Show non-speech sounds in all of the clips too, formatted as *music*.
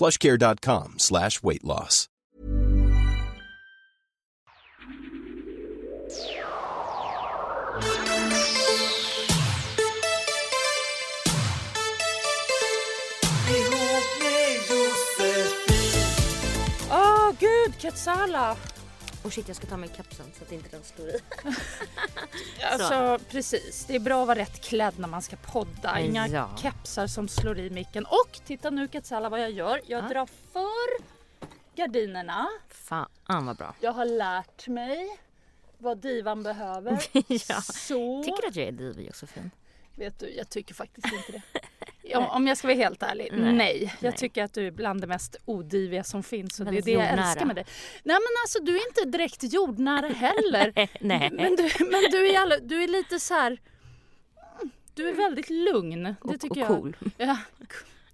plushcare.com slash weight loss. Åh gud, Ketsala! Och shit jag ska ta mig kapseln så att inte den slår i. *laughs* Alltså precis, det är bra att vara rätt klädd när man ska podda. Inga Ja. kepsar som slår i micken. Och titta nu Ketsala vad jag gör. Jag Ja. drar för gardinerna. Fan vad bra. Jag har lärt mig vad divan behöver. *laughs* ja. Så, Tycker du att jag är divig Josefin? vet du, jag tycker faktiskt inte det. Om, jag ska vara helt ärlig, nej. Nej. Jag Nej. tycker att du är bland det mest odiviga som finns och det är det jag älskar med dig. Nej men alltså du är inte direkt jordnära heller. *laughs* Nej. Men, du, men du, är alla, du är lite så här. Du är väldigt lugn. Det Och, tycker och jag. cool. Ja,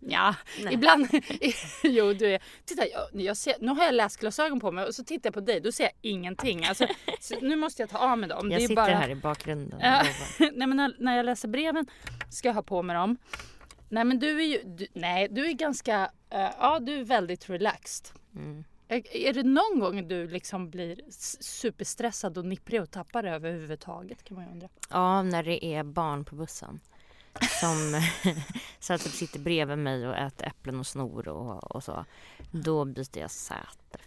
ja Nej. ibland. *laughs* jo, du är. Titta, jag, jag ser, nu har jag läsglasögon på mig och så tittar jag på dig. Då ser jag ingenting. Alltså, så nu måste jag ta av mig dem. Jag det är sitter bara... här i bakgrunden. Ja. *laughs* Nej, men när, när jag läser breven ska jag ha på mig dem. Nej, men du är ju. Du, nej, du är ganska. eh, ja, du är väldigt relaxed. Mm. Är, är det någon gång du liksom blir superstressad och nipprig och tappar det överhuvudtaget kan man ju undra. Ja, när det är barn på bussen. Som *laughs* så att de sitter bredvid mig och äter äpplen och snor och, och så. Då byter jag säte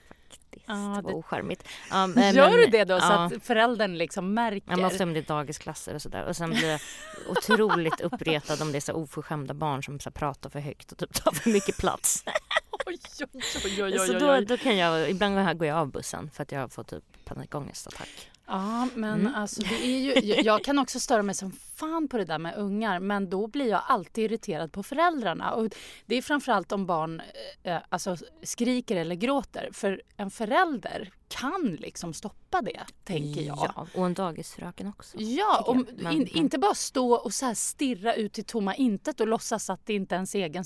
Ja, det var det- ocharmigt. Ja, *laughs* men- Gör du det då så ja. att föräldern liksom märker? Ja, men ofta om det är dagisklasser och sådär. Och sen blir jag *laughs* otroligt uppretad om det är så oförskämda barn som så pratar för högt och typ tar för mycket plats. *laughs* Oj, oj, oj, så då, då kan jag, ibland går jag av bussen för att jag får typ panikångestattack. Ja, men Mm. alltså det är ju, *laughs* jag- kan också störa mig som fan på det där med ungar men då blir jag alltid irriterad på föräldrarna. Och det är framförallt om barn eh, alltså, skriker eller gråter för en förälder kan liksom stoppa det, tänker jag. Ja, och en dagisfröken också. Ja, jag. Men- in, inte bara stå och så stirra ut i tomma intet och låtsas att det inte är ens egen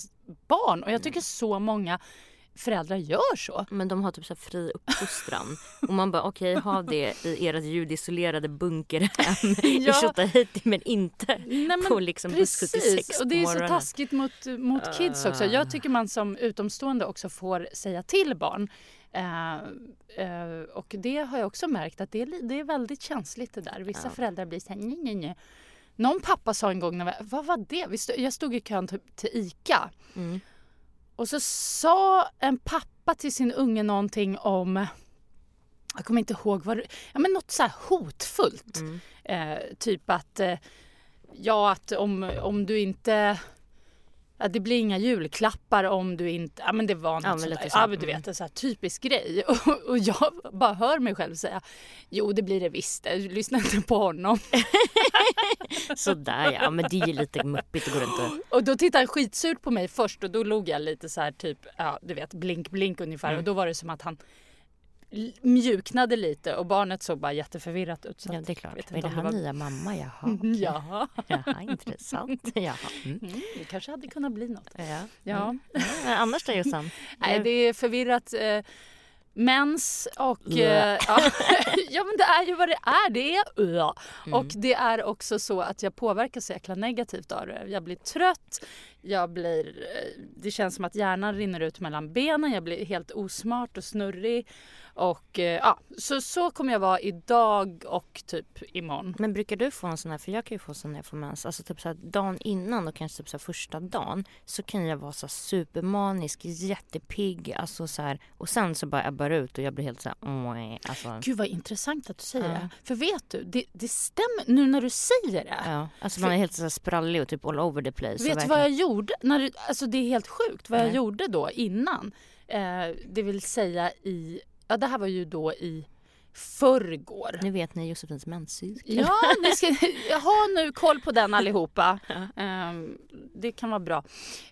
barn. Och jag tycker så många föräldrar gör så. Men de har typ så fri uppfostran. *laughs* och man bara okej, ha det i ert ljudisolerade bunkerhem *laughs* i Ja. Tjotahejti men inte Nej, men på liksom buss 76 Precis, och det är så taskigt mot, mot kids också. Jag tycker man som utomstående också får säga till barn. Eh, eh, och det har jag också märkt att det är, det är väldigt känsligt det där. Vissa föräldrar blir så här, nej, nej, nej. Någon pappa sa en gång, när vi, vad var det? Vi stod, jag stod i kön till, till ICA. Mm. Och så sa en pappa till sin unge någonting om jag kommer inte ihåg vad det, ja, men något så här hotfullt. Mm. Eh, typ att eh, ja, att om, om du inte Ja, det blir inga julklappar om du inte... Ja men det var något Ja, men lite så. Ja men du Mm. vet en sån här typisk grej. *laughs* Och, och jag bara hör mig själv säga Jo det blir det visst. det. Lyssna inte på honom. *laughs* Sådär ja, men det är ju lite muppigt att gå runt och... Och då tittade han skitsurt på mig först och då log jag lite så här typ, ja du vet blink blink ungefär Mm. och då var det som att han mjuknade lite och barnet såg bara jätteförvirrat ut. Så Ja det är klart. Är det här var- nya mamma? Jaha. okej. Ja, Jaha, intressant. *laughs* Jaha. Mm. mm, det kanske hade kunnat bli något. Ja. Ja. Mm. Ja, annars då Jossan? Nej, det är förvirrat. Eh, mens och... Ja. Eh, ja. *laughs* ja men det är ju vad det är. Det är ö. Mm. Och det är också så att jag påverkas så jäkla negativt av det. Jag blir trött, jag blir, eh, det känns som att hjärnan rinner ut mellan benen, jag blir helt osmart och snurrig. Och eh, ja, så, så kommer jag vara idag och typ imorgon. Men brukar du få en sån här, för jag kan ju få sån när jag får mens, alltså typ så här dagen innan och kanske typ så här första dagen så kan jag vara så här supermanisk, jättepigg, alltså så här, och sen så bara ebbar ut och jag blir helt så här, alltså. Gud vad intressant att du säger Ja. det. För vet du, det, det stämmer nu när du säger det. Ja, alltså man är helt så här sprallig och typ all over the place. Vet du vad jag gjorde? När, det- alltså det är helt sjukt vad jag Nej. gjorde då innan. Eh, det vill säga i, ja det här var ju då i förrgår. Nu vet ni Josefins menscykel. Ja, ni ska *laughs* ha nu koll på den allihopa. *laughs* Ja. Ehm, det kan vara bra.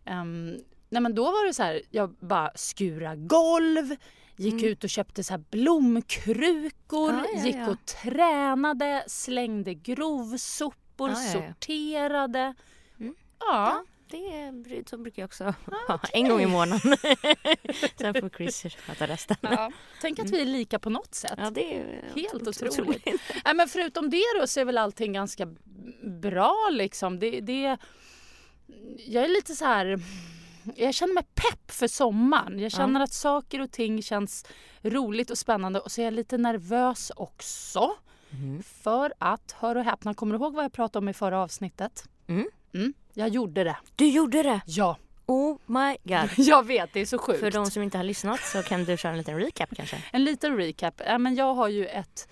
Ehm, nej men då var det så här, jag bara skura golv, gick Mm. ut och köpte så här blomkrukor, Ja, ja, gick ja. och tränade, slängde grovsopor, ja. sorterade. Mm. Ja. Det är, så brukar jag också ha. En gång i månaden. *laughs* Sen får Chris sköta resten. Ja. Tänk att vi är lika på något sätt. Ja, det är Helt otroligt. *laughs* Nej, men förutom det då så är väl allting ganska bra liksom. Det, det, jag är lite så här... Jag känner mig pepp för sommaren. Jag känner att saker och ting känns roligt och spännande och så är jag lite nervös också. Mhm. För att, hör och häpna, kommer du ihåg vad jag pratade om i förra avsnittet? Mm. Mm, jag gjorde det. Du gjorde det! Ja, Oh my god. *laughs* jag vet. Det är så sjukt. För de som inte har lyssnat så kan du köra en liten recap kanske? *laughs* En liten recap. Ja, men jag har ju ett,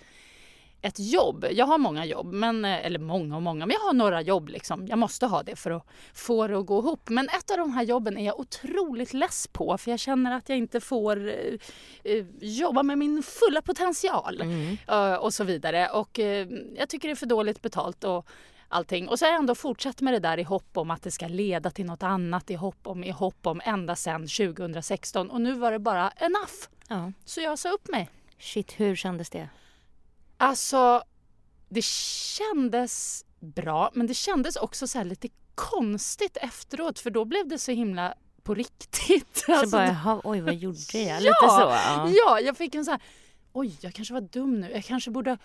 ett jobb. Jag har många jobb, men, eh, eller många och många, men jag har några jobb. Liksom. Jag måste ha det för att få det att gå ihop. Men ett av de här jobben är jag otroligt less på för jag känner att jag inte får eh, eh, jobba med min fulla potential Mm. eh, och så vidare. Och eh, jag tycker det är för dåligt betalt och allting. Och så har jag ändå fortsatt med det där i hopp om att det ska leda till något annat i hopp om, i hopp om ända sedan 2016. Och nu var det bara enough. Ja. Så jag sa upp mig. Shit, hur kändes det? Alltså, det kändes bra, men det kändes också så här lite konstigt efteråt för då blev det så himla på riktigt. Så Alltså, bara, jaha, oj vad gjorde jag? *laughs* Ja! Lite så? Ja. ja, jag fick en så här, oj, jag kanske var dum nu. Jag kanske borde,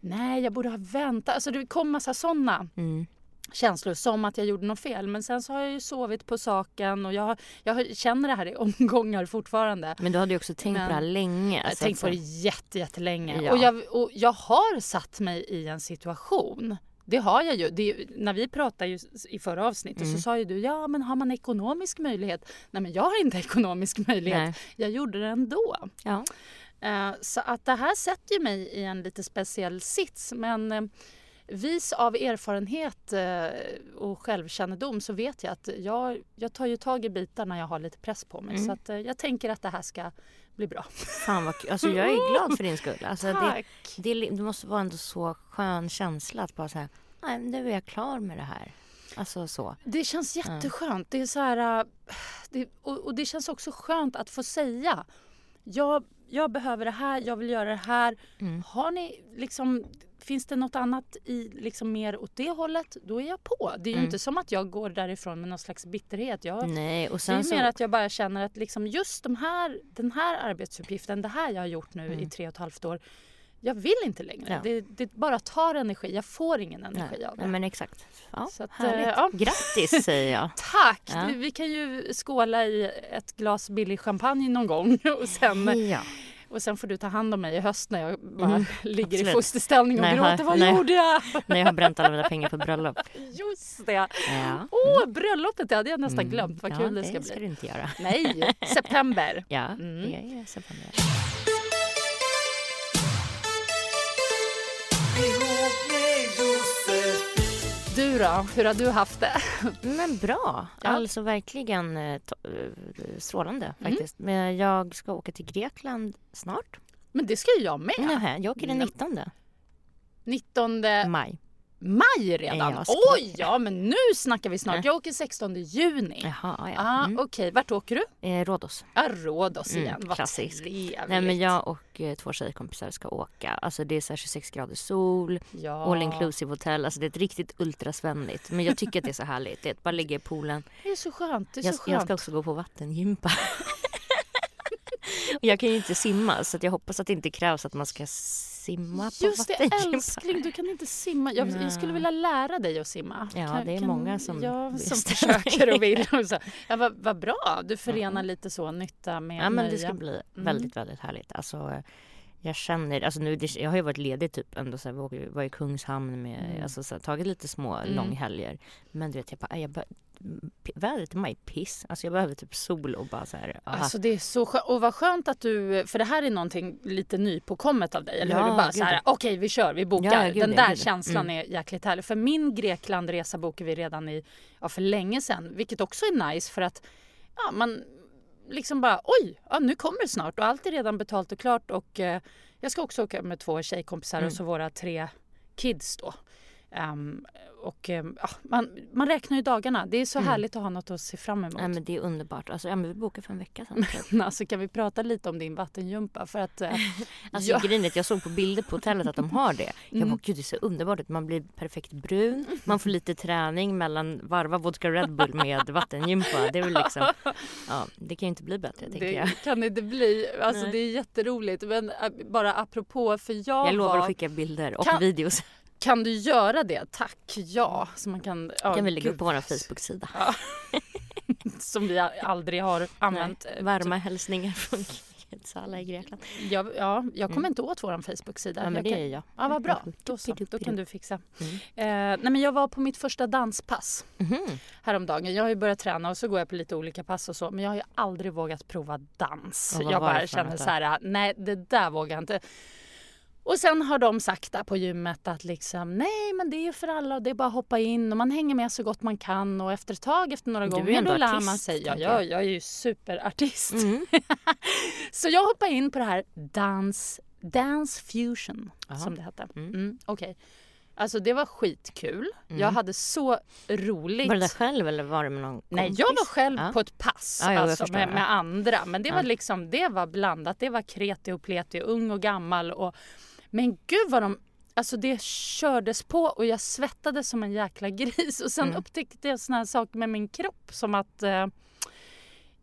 nej, jag borde ha väntat. Alltså det kom massa sådana Mm. känslor som att jag gjorde något fel. Men sen så har jag ju sovit på saken och jag, jag känner det här i *laughs* omgångar fortfarande. Men du hade ju också tänkt Men- på det här länge. Jag har tänkt på det jätte, jättelänge. Ja. Och, jag, och jag har satt mig i en situation. Det har jag ju. Det, är- när vi pratade ju i förra avsnittet Mm. så sa ju du ja men har man ekonomisk möjlighet? Nej men jag har inte ekonomisk möjlighet. Nej. Jag gjorde det ändå. Ja. Eh, så att det här sätter ju mig i en lite speciell sits. Men eh, vis av erfarenhet eh, och självkännedom så vet jag att jag, jag tar ju tag i bitar när jag har lite press på mig. Mm. Så att, jag tänker att det här ska bli bra. Fan vad kul. Alltså jag är glad för din skull. *laughs* Alltså, det, Tack! det, det måste vara ändå så skön känsla att bara säga, nej nu är jag klar med det här. Alltså så. Det känns jätteskönt. Det är så här, det, och, och det känns också skönt att få säga. Jag, jag behöver det här, jag vill göra det här. Mm. Har ni liksom, finns det något annat i, liksom mer åt det hållet, då är jag på. Det är ju Mm. inte som att jag går därifrån med någon slags bitterhet. Jag, Nej och det är sen så. mer att jag bara känner att liksom just de här, den här arbetsuppgiften, det här jag har gjort nu i Mm. tre och ett halvt år. Jag vill inte längre. Ja. Det, det bara tar energi. Jag får ingen energi Nej, av det. nej, men exakt. Ja, Så att, härligt. eh, ja. Grattis säger jag. *laughs* Tack! Ja. Du, Vi kan ju skåla i ett glas billig champagne någon gång *laughs* och sen, Ja. och sen får du ta hand om mig i höst när jag bara Mm, *laughs* ligger i absolut. fosterställning och gråter. Vad nej. gjorde jag? När jag har bränt alla mina pengar på bröllop. Just det! Ja. Åh, bröllopet! Det hade jag nästan Mm. glömt. Vad ja, kul det ska det bli. ska du inte göra. Nej, september. Ja, Mm. det är september. Du då? Hur har du haft det? Men bra. Ja. Alltså verkligen eh, eh, strålande Mm. faktiskt. Men jag ska åka till Grekland snart. Men det ska ju jag med. Nähä, jag åker den Nej. 19 19 maj. Maj redan. Oj, ja men nu snackar vi snart. Ja. Jag åker 16 juni. Jaha, ja. Ah, Mm. Okej, vart åker du? Eh, Rhodos. Ja, Rhodos Mm, igen. Vad klassiskt. trevligt. Nej men jag och eh, två tjejkompisar ska åka. Alltså det är så här 26 grader sol, Ja. all inclusive hotell. Alltså det är ett riktigt ultrasvennigt. Men jag tycker att det är så härligt. Det är att bara ligga i poolen. Det är så skönt. Det är Jag, så jag skönt. ska också gå på vattengympa. *laughs* Jag kan ju inte simma så jag hoppas att det inte krävs att man ska simma på Just det älskling, du kan inte simma. Jag, jag skulle vilja lära dig att simma. Ja, Kan- det är kan- många som ja, som försöker och vill. Och så. Ja, vad, vad bra, du förenar lite så nytta med Ja men nöje. det ska bli Mm. väldigt, väldigt härligt. Alltså, jag känner, alltså nu, jag har ju varit ledig typ ändå så här, var, var i Kungshamn med, Mm. alltså så här, tagit lite små Mm. långhelger. Men du vet jag bara, jag bara vädret i maj piss. Alltså jag behöver typ sol och bara så här, aha. Alltså det är så skönt. Och vad skönt att du, för det här är någonting lite nypåkommet av dig, eller hur? Ja, Du bara gud, så här, okej vi kör, vi bokar. Ja, gud, Den där känslan Mm. är jäkligt härlig. För min Greklandresa bokade vi redan i, ja, för länge sedan, vilket också är nice för att ja, man liksom bara oj, ja, nu kommer det snart och allt är redan betalt och klart och eh, jag ska också åka med två tjejkompisar Mm. och så våra tre kids då. Ehm, och ehm, ja, man, man räknar ju dagarna. Det är så Mm. härligt att ha något att se fram emot. Nej men det är underbart. Alltså, ja, men vi bokade för en vecka sedan. typ. *laughs* Alltså kan vi prata lite om din vattengympa? För att, eh, *laughs* Alltså ja. är att jag såg på bilder på hotellet att de *laughs* har det. Jag Mm. bara gud det ser underbart ut. Man blir perfekt brun. Man får lite träning mellan varva vodka Red Bull med vattengympa. Det är väl liksom, ja det kan ju inte bli bättre tänker det jag. kan inte bli. Alltså Nej. det är jätteroligt. Men äh, bara apropå, för jag, Jag lovar var, att skicka bilder och Kan- videos. Kan du göra det? Tack, ja. Så man kan, ja, kan vi lägga upp på vår Facebook-sida. *laughs* Som vi aldrig har använt. Nej, *laughs* varma hälsningar från Ketsala i Grekland. Jag, ja, jag kommer Mm. inte åt vår Facebook-sida. Ja men det är jag. Ja, vad bra. Då, så, då kan du fixa. Mm. Eh, nej, men jag var på mitt första danspass Mhm. häromdagen. Jag har ju börjat träna och så går jag på lite olika pass och så. Men jag har ju aldrig vågat prova dans. Jag bara känner så här, nej det där vågar jag inte. Och sen har de sagt där på gymmet att liksom, nej men det är för alla och det är bara att hoppa in och man hänger med så gott man kan och efter ett tag, efter några Du gånger, då lär man sig. Ja, jag, jag. är ju superartist. Mm. *laughs* Så jag hoppade in på det här dans, dance fusion Jaha. som det hette. Mm. Mm, Okej. Alltså det var skitkul. Mm. Jag hade så roligt. Var du där själv eller var det med någon kompis? Nej, jag var själv Ja. på ett pass Ja, jag alltså, förstår, med, ja. med andra. Men det Ja. var liksom, det var blandat. Det var kreti och pleti, ung och gammal. Och, men gud vad de, alltså det kördes på och jag svettades som en jäkla gris. Och sen Mm. upptäckte jag såna här saker med min kropp som att, eh,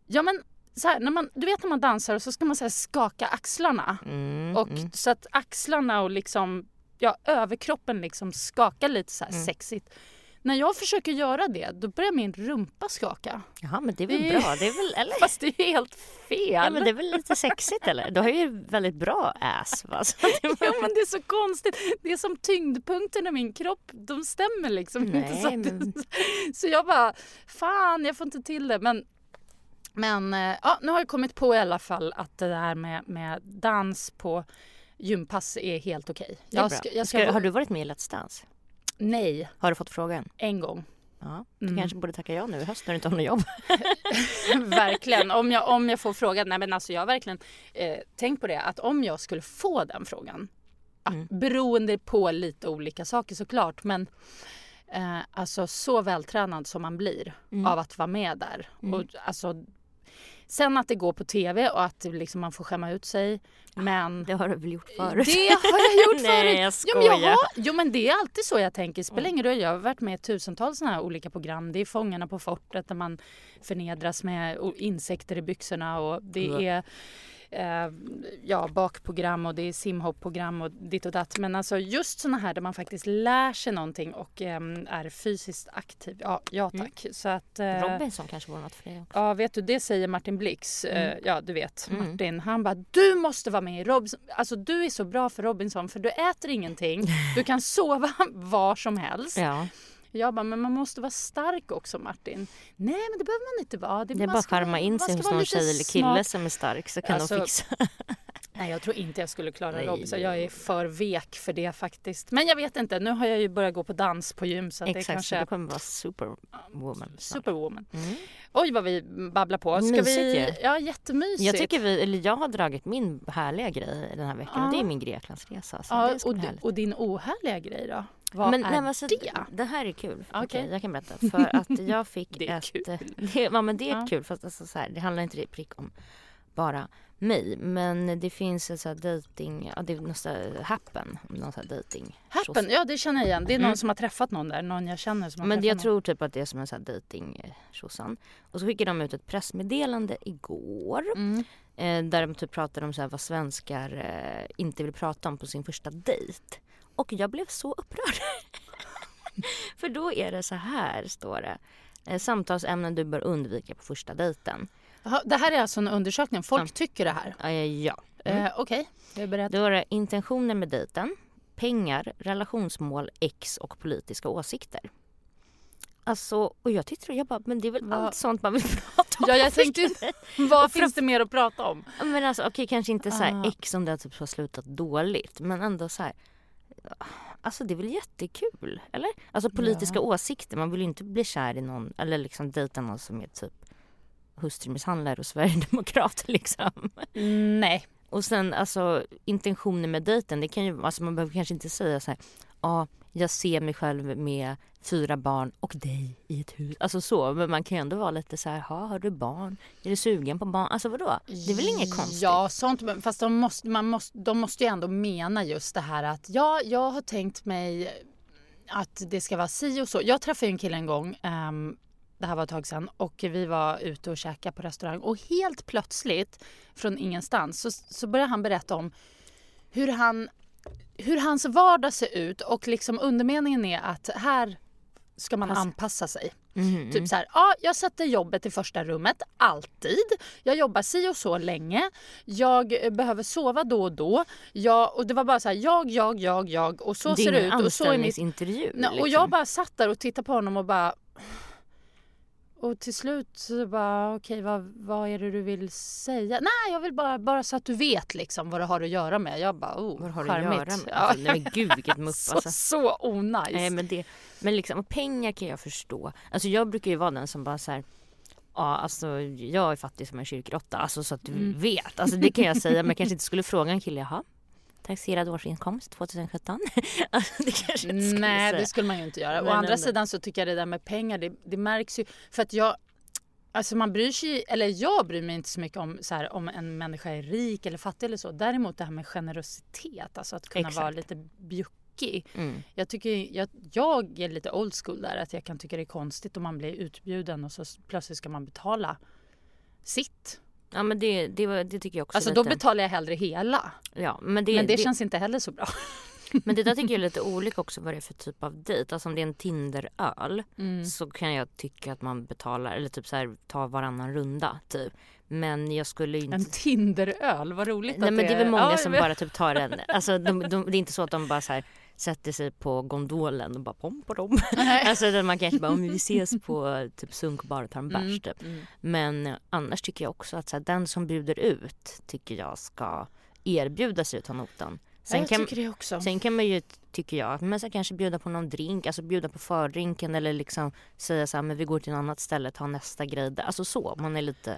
ja men så här, när man, du vet när man dansar och så ska man så här skaka axlarna. Mm, Och mm. så att axlarna och liksom, ja, överkroppen liksom skakar lite så här Mm. sexigt. När jag försöker göra det, då börjar min rumpa skaka. Jaha men det är väl Det- bra? Det är väl, eller? *laughs* Fast det är helt fel. Ja men det är väl lite sexigt eller? Du har ju väldigt bra ass va? Så *laughs* var- Ja, men det är så konstigt. Det är som tyngdpunkten i min kropp. De stämmer liksom inte. Nej, Så, att, men- *laughs* så jag bara, fan jag får inte till det. Men, men eh, ja, nu har jag kommit på i alla fall att det där med, med dans på gympass är helt okej. Jag ska, jag ska, Ska, har du varit med i Let's Dance? Nej, Har du fått frågan? en gång. Ja. Du Mm. kanske borde tacka ja nu i höst när du inte har något jobb. *laughs* verkligen. Om jag, om jag får frågan. Nej men alltså jag har verkligen eh, tänkt på det. Att om jag skulle få den frågan. Ja, Mm. beroende på lite olika saker såklart. Men eh, alltså så vältränad som man blir Mm. av att vara med där. Mm. Och, alltså, sen att det går på tv och att liksom man får skämma ut sig. Men Det har du väl gjort förut? det har jag gjort *laughs* Nej, förut. jag Jo men, jag skojar. har, jo men det är alltid så jag tänker. Det spelar Mm. ingen roll. Jag har varit med i tusentals såna här olika program. Det är Fångarna på fortet där man förnedras med insekter i byxorna och det är eh, ja, bakprogram och det är simhoppprogram och ditt och datt. Men alltså just såna här där man faktiskt lär sig någonting och ehm, är fysiskt aktiv. Ja, ja Mm. tack. Så att, eh, Robinson kanske vore något för dig också. Ja, vet du, det säger Martin Blix. Eh, Mm. ja, du vet Mm. Martin. Han bara, du måste vara med i Robinson. Alltså du är så bra för Robinson för du äter ingenting. *laughs* Du kan sova var som helst. Ja, Jag bara, men man måste vara stark också Martin. Nej, men det behöver man inte vara. det är man bara att skärma in sig hos någon tjej eller kille smart. som är stark så kan Alltså, de fixa. *laughs* Nej, jag tror inte jag skulle klara. Robinson. Jag är för vek för det faktiskt. Men jag vet inte. Nu har jag ju börjat gå på dans på gym så att det Exakt, så kanske du kommer vara superwoman. snart. superwoman. Mm. Oj, vad vi babblar på. Ska Mysigt vi... ju. Ja, jättemysigt. Jag tycker vi, eller jag har dragit min härliga grej den här veckan och det är Ja. min Greklandsresa. Så Ja, det och, och din ohärliga grej då? Vad men, är nej, men alltså, det? Det här är kul. Okej. Okej, jag kan berätta. För *laughs* att jag fick Det är ett... kul. *laughs* Det, ja, men det är Ja. kul. Fast alltså, så här, det handlar inte prick om bara mig. Men det finns en sån här dating, ja det är nästan Happen, någon sån här dating. Happen, ja det känner jag igen. Det är någon Mm. som har träffat någon där, någon jag känner som har Men jag någon. tror typ att det är som en sån här dating tjosan. Och så skickade de ut ett pressmeddelande igår. Mm. Eh, där de typ pratade om så här vad svenskar eh, inte vill prata om på sin första dejt. Och jag blev så upprörd. *laughs* För då är det så här, står det. Eh, samtalsämnen du bör undvika på första dejten. Det här är alltså en undersökning, folk Ja. tycker det här. Eh, ja. Mm. Eh, Okej, jag är beredd. Då är det intentioner med dejten, pengar, relationsmål, ex och politiska åsikter. Alltså, och jag tyckte jag bara, men det är väl Vad- allt sånt man vill *laughs* prata om Ja, jag tänkte. *laughs* Vad finns det mer att prata om? Men alltså okej kanske inte så här Ah. ex om det har typ har slutat dåligt men ändå så här. Alltså det är väl jättekul, eller? Alltså politiska Ja. åsikter, man vill ju inte bli kär i någon eller liksom dejta någon som är typ hustrumisshandlare och *laughs* sverigedemokrat liksom. Nej. Och sen alltså intentioner med dejten, det kan ju, alltså man behöver kanske inte säga så här, ja jag ser mig själv med fyra barn och dig i ett hus. Alltså så, men man kan ju ändå vara lite så här, "Ha, har du barn? Är du sugen på barn? Alltså vadå? Det är väl inget konstigt? Ja, sånt. Fast de måste, man måste, de måste ju ändå mena just det här att ja, jag har tänkt mig att det ska vara si och så. Jag träffade en kille en gång, um, det här var ett tag sedan, och vi var ute och käkade på restaurang och helt plötsligt från ingenstans så, så började han berätta om hur, han, hur hans vardag ser ut och liksom undermeningen är att här ska man Passa. anpassa sig. Mhm. Typ så här, ja, jag sätter jobbet i första rummet, alltid. Jag jobbar si och så länge. Jag eh, behöver sova då och då. Jag, och det var bara så här, jag, jag, jag, jag. Och så det ser det ut. Och, så är mitt, anställningsintervju. Nej, och liksom. jag bara satt där och tittade på honom och bara... Och till slut så bara, okej vad, vad är det du vill säga? Nej, jag vill bara, bara så att du vet liksom vad du har att göra med. Jag bara, oh, Vad har att charmigt. göra med? Alltså, nej men gud vilket *laughs* så, alltså. så onajs. Nej men det, men liksom pengar kan jag förstå. Alltså jag brukar ju vara den som bara så här. Ja alltså jag är fattig som en kyrkråtta, alltså så att du Mm. vet. Alltså det kan jag säga men jag kanske inte skulle fråga en kille, jaha? Taxerad årsinkomst 2017? *laughs* alltså, det kanske jag inte skulle Nej, säga. det skulle man ju inte göra. Å Men andra ändå. sidan så tycker jag det där med pengar, det, det märks ju. För att jag, alltså man bryr sig, eller jag bryr mig inte så mycket om, så här, om en människa är rik eller fattig eller så. Däremot det här med generositet, alltså att kunna vara Exakt. lite bjuckig. Mm. Jag, tycker, jag, jag är lite old school där, att jag kan tycka det är konstigt om man blir utbjuden och så plötsligt ska man betala sitt. Ja men det, det, det tycker jag också Alltså lite. då betalar jag hellre hela. ja, men, det, Men det, känns inte heller så bra. *laughs* men det där tycker jag är lite olika också vad det är för typ av dejt. Alltså om det är en Tinderöl Mm. så kan jag tycka att man betalar eller typ så här ta varannan runda typ. Men jag skulle inte En Tinderöl, vad roligt Nej att men det är väl många Ja, som men- bara typ tar en, alltså de, de, det är inte så att de bara så här sätter sig på gondolen och bara pom på dem. Alltså man kanske bara, om vi ses på typ sunkbar och tar en bärs Mm, typ. mm. Men annars tycker jag också att så här, den som bjuder ut tycker jag ska erbjuda sig att ta notan. Sen jag kan, det också. sen kan man ju, tycker jag, men så kanske bjuda på någon drink, alltså bjuda på fördrinken eller liksom säga så här, men vi går till ett annat ställe, ta nästa grej där. Alltså så, man är lite,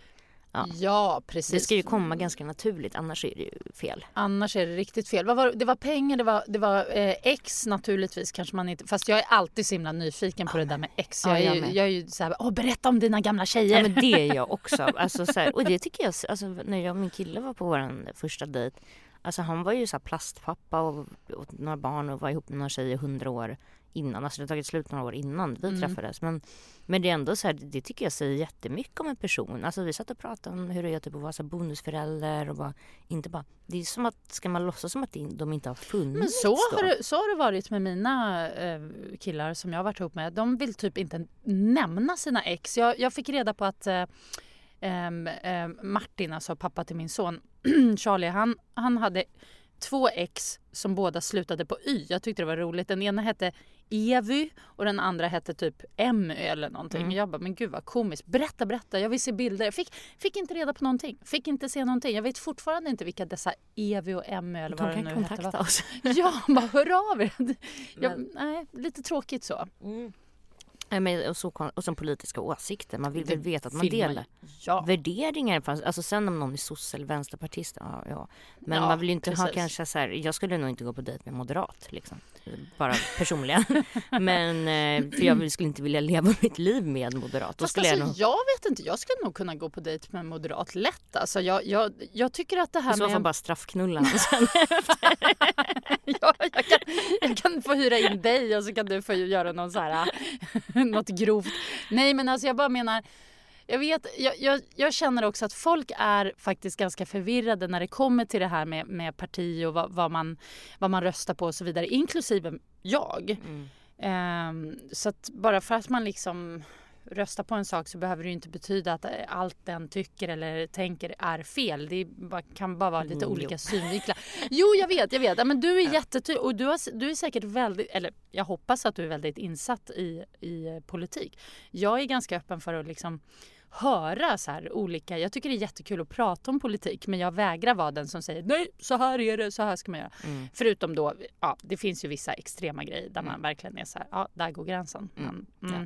Ja. Ja, precis. det ska ju komma ganska naturligt annars är det ju fel. Annars är det riktigt fel. Var, det var pengar, det var, det var eh, ex naturligtvis kanske man inte... Fast jag är alltid så himla nyfiken på det där med ex. Ja, Jag är, jag ju, jag är ju så här, åh berätta om dina gamla tjejer. Ja men det är jag också. *laughs* Alltså, så här, och det tycker jag, alltså, när jag och min kille var på vår första dejt. Alltså han var ju så plastpappa och, och några barn och var ihop med några tjejer hundra år innan. Alltså det har tagit slut några år innan vi Mm. träffades. Men, men det är ändå så här, det tycker jag säger jättemycket om en person. Alltså vi satt och pratade om hur det är typ att vara så bonusförälder och bara, inte bara, det är som att, ska man låtsas som att de inte har funnits Men så då? har, det, så har det varit med mina eh, killar som jag har varit ihop med. De vill typ inte nämna sina ex. Jag, jag fick reda på att eh, eh, Martin, alltså pappa till min son *clears throat* Charlie, han, han hade två ex som båda slutade på Y. Jag tyckte det var roligt. Den ena hette Evy och den andra hette typ Emmy eller någonting. Mm. Jag bara, men gud vad komiskt. Berätta, berätta. Jag vill se bilder. Jag fick, fick inte reda på någonting. Fick inte se någonting. Jag vet fortfarande inte vilka dessa Evy och Emmy eller De vad det kan nu hette. kontakta var. oss. *laughs* Ja, bara hör av er. *laughs* Jag, nej, lite tråkigt så. Mm. Men och, så, och som politiska åsikter. Man vill väl veta att man delar ja. värderingar. Alltså sen om någon är sosse eller vänsterpartist, ja, ja. Men ja, man vill ju inte precis. ha kanske så här, jag skulle nog inte gå på dejt med moderat liksom. Bara personligen. *laughs* men eh, för jag skulle inte vilja leva mitt liv med moderat. Då skulle alltså, jag, nog... jag vet inte, jag skulle nog kunna gå på dejt med moderat lätt. Alltså jag, jag, jag tycker att det här I så med... fall bara straffknulla sen *laughs* ja, jag, kan, jag kan få hyra in dig och så kan du få göra någon så här *laughs* något grovt. Nej men alltså jag bara menar jag, vet, jag, jag, jag, känner också att folk är faktiskt ganska förvirrade när det kommer till det här med, med parti och vad, vad, man, vad man röstar på och så vidare, inklusive jag. Mm. Um, så att bara för att man liksom röstar på en sak så behöver det inte betyda att allt den tycker eller tänker är fel. Det kan bara vara lite mm, olika jo. synvinklar. Jo, jag vet, jag vet. Men du är ja. jättetydlig och du, har, du är säkert väldigt, eller jag hoppas att du är väldigt insatt i, i politik. Jag är ganska öppen för att liksom höra så här olika, jag tycker det är jättekul att prata om politik men jag vägrar vara den som säger nej så här är det, så här ska man göra. Mm. Förutom då, ja det finns ju vissa extrema grejer där mm. man verkligen är så här, ja där går gränsen. Mm. Men, Ja,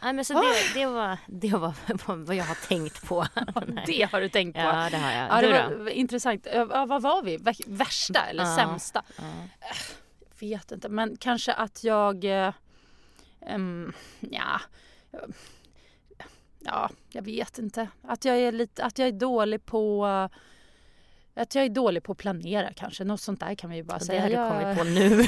men så det, det, var, det var vad jag har tänkt på. *laughs* det har du tänkt på? Ja, det har jag. Ja, det var intressant. Ja, vad var vi? Värsta eller ja, sämsta? Ja. Jag vet inte, men kanske att jag... Um, ja, ja, jag vet inte. Att jag är, lite, att jag är dålig på att jag är dålig på att planera kanske. Något sånt där kan vi ju bara säga. Det har du kommit på nu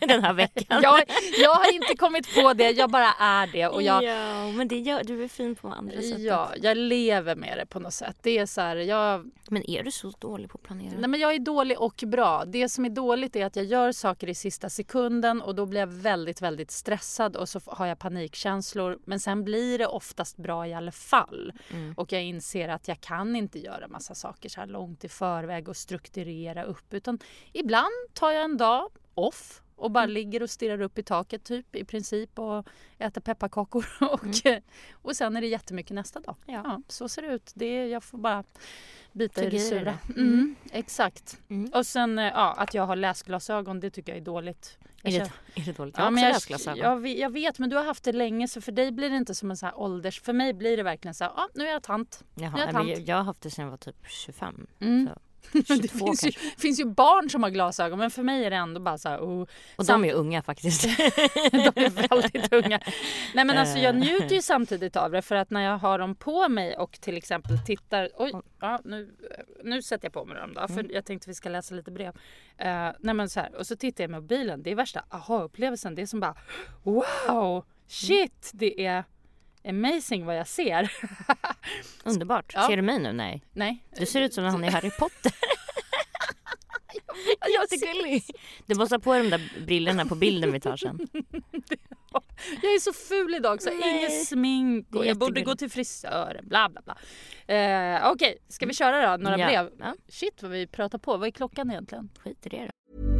*laughs* den här veckan. jag, jag har inte kommit på det, jag bara är det. Och jag, ja, men det gör, du är fin på andra sätt. Ja, jag lever med det på något sätt. Det är så här, jag... Men är du så dålig på att planera? Nej, men jag är dålig och bra. Det som är dåligt är att jag gör saker i sista sekunden och då blir jag väldigt, väldigt stressad och så har jag panikkänslor. Men sen blir det oftast bra i alla fall. Mm. Och jag inser att jag kan inte göra massa saker så här långt i förväg och strukturera upp. Utan ibland tar jag en dag off och bara mm. ligger och stirrar upp i taket typ i princip och äter pepparkakor. *laughs* Och, mm. och sen är det jättemycket nästa dag. Ja. ja så ser det ut. Det, jag får bara bita i det sura. Mm. mm. Exakt. Mm. Och sen eh, ja, att jag har läsglasögon det tycker jag är dåligt. Är det, är det dåligt? Jag har ja, också jag, jag, jag, vet men du har haft det länge så för dig blir det inte som en så här ålders... För mig blir det verkligen så här, ah, nu är jag tant. Jaha, jag, tant. jag, jag har haft det sedan jag var typ 25. Mm. Så. *laughs* det finns ju, finns ju, barn som har glasögon men för mig är det ändå bara så här, oh, Och de är unga faktiskt. *laughs* de är väldigt *laughs* unga. Nej men alltså jag njuter ju samtidigt av det för att när jag har dem på mig och till exempel tittar, oj, ja, nu, nu sätter jag på mig dem då för mm. jag tänkte vi ska läsa lite brev. Uh, nej men så här, och så tittar jag med mobilen, det är värsta aha-upplevelsen. Det är som bara wow, shit, det är amazing vad jag ser. *laughs* Underbart. Ja. Ser du mig nu? Nej. Nej. Du ser ut som han i Harry Potter. *laughs* Jättegullig. Du måste ha på de där brillorna på bilden vi tar sen. *laughs* Jag är så ful idag så Nej. inget smink och jag borde gå till frisören. Bla bla bla. Eh, Okej, okay. ska vi köra då? Några ja. brev? Ja. Shit vad vi pratar på. Vad är klockan egentligen? Skit i det då.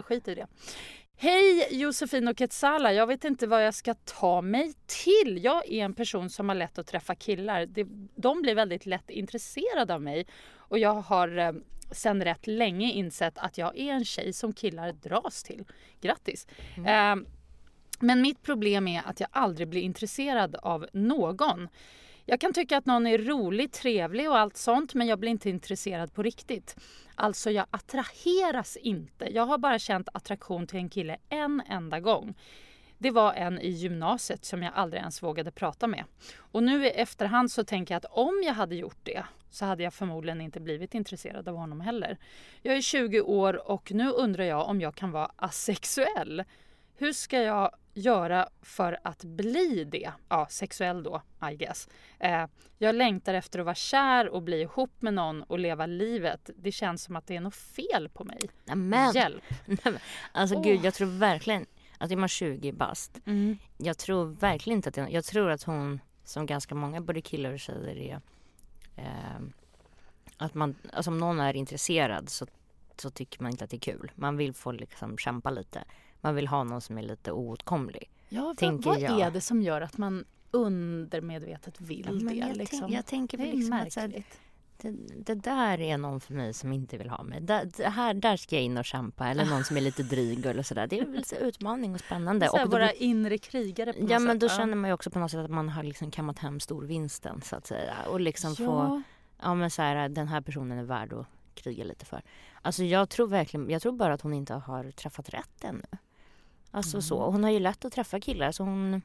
Skit i det. Hej Josefin och Ketsala, jag vet inte vad jag ska ta mig till. Jag är en person som har lätt att träffa killar. De blir väldigt lätt intresserade av mig och jag har eh, sen rätt länge insett att jag är en tjej som killar dras till. Grattis! Mm. Eh, men mitt problem är att jag aldrig blir intresserad av någon. Jag kan tycka att någon är rolig, trevlig och allt sånt men jag blir inte intresserad på riktigt. Alltså jag attraheras inte. Jag har bara känt attraktion till en kille en enda gång. Det var en i gymnasiet som jag aldrig ens vågade prata med. Och nu i efterhand så tänker jag att om jag hade gjort det så hade jag förmodligen inte blivit intresserad av honom heller. Jag är 20 år och nu undrar jag om jag kan vara asexuell. Hur ska jag göra för att bli det? Ja, sexuell då, I guess. Eh, jag längtar efter att vara kär och bli ihop med någon och leva livet. Det känns som att det är något fel på mig. Nämen. Hjälp! *laughs* alltså oh. gud, jag tror verkligen att är man 20 bast. Mm. Jag tror verkligen inte att det, Jag tror att hon, som ganska många både killar och tjejer är, eh, att man, alltså om någon är intresserad så, så tycker man inte att det är kul. Man vill få liksom kämpa lite. Man vill ha någon som är lite oåtkomlig. Ja, vad, vad är det som gör att man undermedvetet vill ja, det? Jag, liksom? tänk, jag tänker väl liksom att här, det, det, där är någon för mig som inte vill ha mig. Det, det här, där ska jag in och kämpa. Eller någon som är lite dryg eller sådär. Det är väl så utmaning och spännande. Så och våra blir, inre krigare på Ja något men då sätt. känner man ju också på något sätt att man har liksom kammat hem storvinsten så att säga. Och liksom ja. få, ja men så här, den här personen är värd att kriga lite för. Alltså jag tror verkligen, jag tror bara att hon inte har träffat rätt ännu. Alltså mm. så. Hon har ju lätt att träffa killar så hon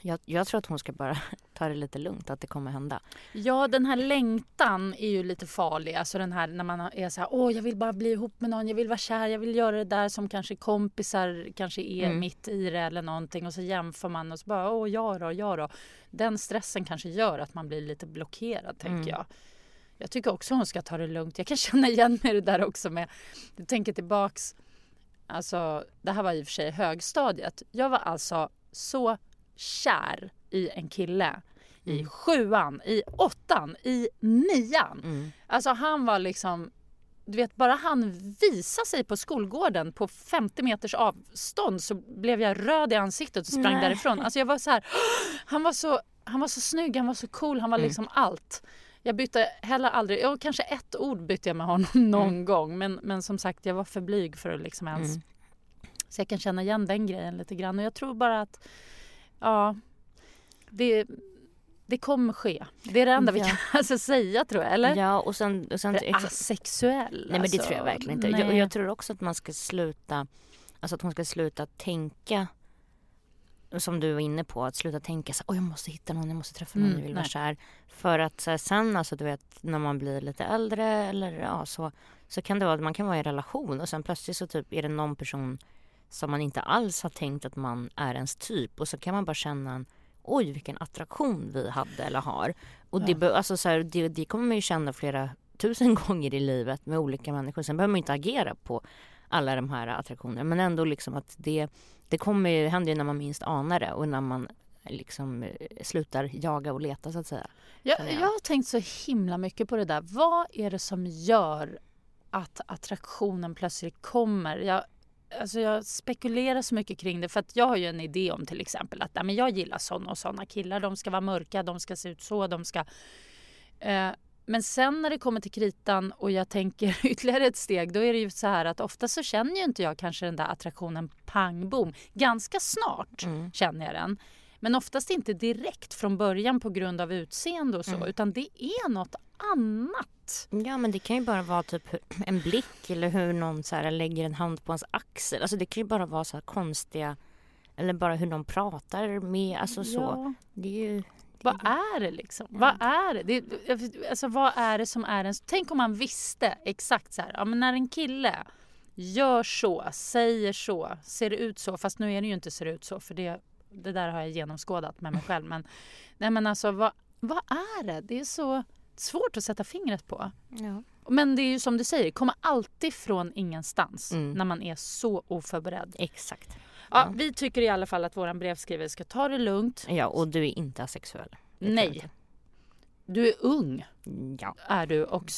jag, jag, tror att hon ska bara *laughs* ta det lite lugnt, att det kommer hända. Ja, den här längtan är ju lite farlig. Alltså den här när man är så här, åh jag vill bara bli ihop med någon, jag vill vara kär, jag vill göra det där som kanske kompisar kanske är mm. mitt i det eller någonting och så jämför man och så bara, åh jag då, jag då. Den stressen kanske gör att man blir lite blockerad tänker mm. jag. Jag tycker också hon ska ta det lugnt. Jag kan *laughs* känna igen mig i det där också med, jag tänker tillbaks Alltså, det här var i och för sig högstadiet. Jag var alltså så kär i en kille. Mm. I sjuan, i åttan, i nian. Mm. Alltså han var liksom du vet, bara han visade sig på skolgården på 50 meters avstånd så blev jag röd i ansiktet och sprang Nej. därifrån. Alltså jag var så här, *gasps* han var så, han var så snygg, han var så cool, han var mm. liksom allt. Jag bytte heller aldrig, ja, kanske ett ord bytte jag med honom *laughs* någon mm. gång men, men som sagt jag var för blyg för att liksom ens mm. Så jag kan känna igen den grejen lite grann och jag tror bara att ja, det, det kommer ske. Det är det enda ja. vi kan *laughs* alltså säga tror jag, eller? Ja och sen... Och sen asexuell Nej men det tror jag alltså. verkligen inte. Jag, jag, tror också att man ska sluta, alltså att hon ska sluta tänka som du var inne på, att sluta tänka så oh, jag måste hitta någon, jag måste träffa någon, mm, jag vill vara kär. För att så här, sen alltså du vet när man blir lite äldre eller ja så, så kan det vara att man kan vara i en relation och sen plötsligt så typ är det någon person som man inte alls har tänkt att man är ens typ och så kan man bara känna en oj vilken attraktion vi hade eller har. Och ja. det, alltså, så här, det, det kommer man ju känna flera tusen *laughs* gånger i livet med olika människor. Sen behöver man inte agera på alla de här attraktionerna men ändå liksom att det, det kommer ju, händer ju när man minst anar det och när man liksom eh, slutar jaga och leta så att säga. Jag, jag har tänkt så himla mycket på det där. Vad är det som gör att attraktionen plötsligt kommer? Jag Alltså jag spekulerar så mycket kring det för att jag har ju en idé om till exempel att men jag gillar såna och såna killar. De ska vara mörka, de ska se ut så, de ska... Eh, men sen när det kommer till kritan och jag tänker *laughs* ytterligare ett steg då är det ju så här att ofta så känner ju inte jag kanske den där attraktionen pang bom. Ganska snart mm. känner jag den. Men oftast inte direkt från början på grund av utseende och så mm. utan det är något annat. Ja men det kan ju bara vara typ en blick eller hur någon så här lägger en hand på ens axel. Alltså det kan ju bara vara så här konstiga eller bara hur någon pratar med, alltså så. Ja. Det är ju vad är det liksom? Ja. Vad är det? det? Alltså vad är det som är en... Tänk om man visste exakt så här, ja men när en kille gör så, säger så, ser ut så, fast nu är det ju inte ser ut så för det, det där har jag genomskådat med mig *laughs* själv men nej men alltså vad, vad är det? Det är så svårt att sätta fingret på. Ja. Men det är ju som du säger, kommer alltid från ingenstans mm. när man är så oförberedd. Exakt. Ja, Vi tycker i alla fall att vår brevskrivare ska ta det lugnt. Ja, och du är inte asexuell. Nej. Du är ung. Ja. Är du och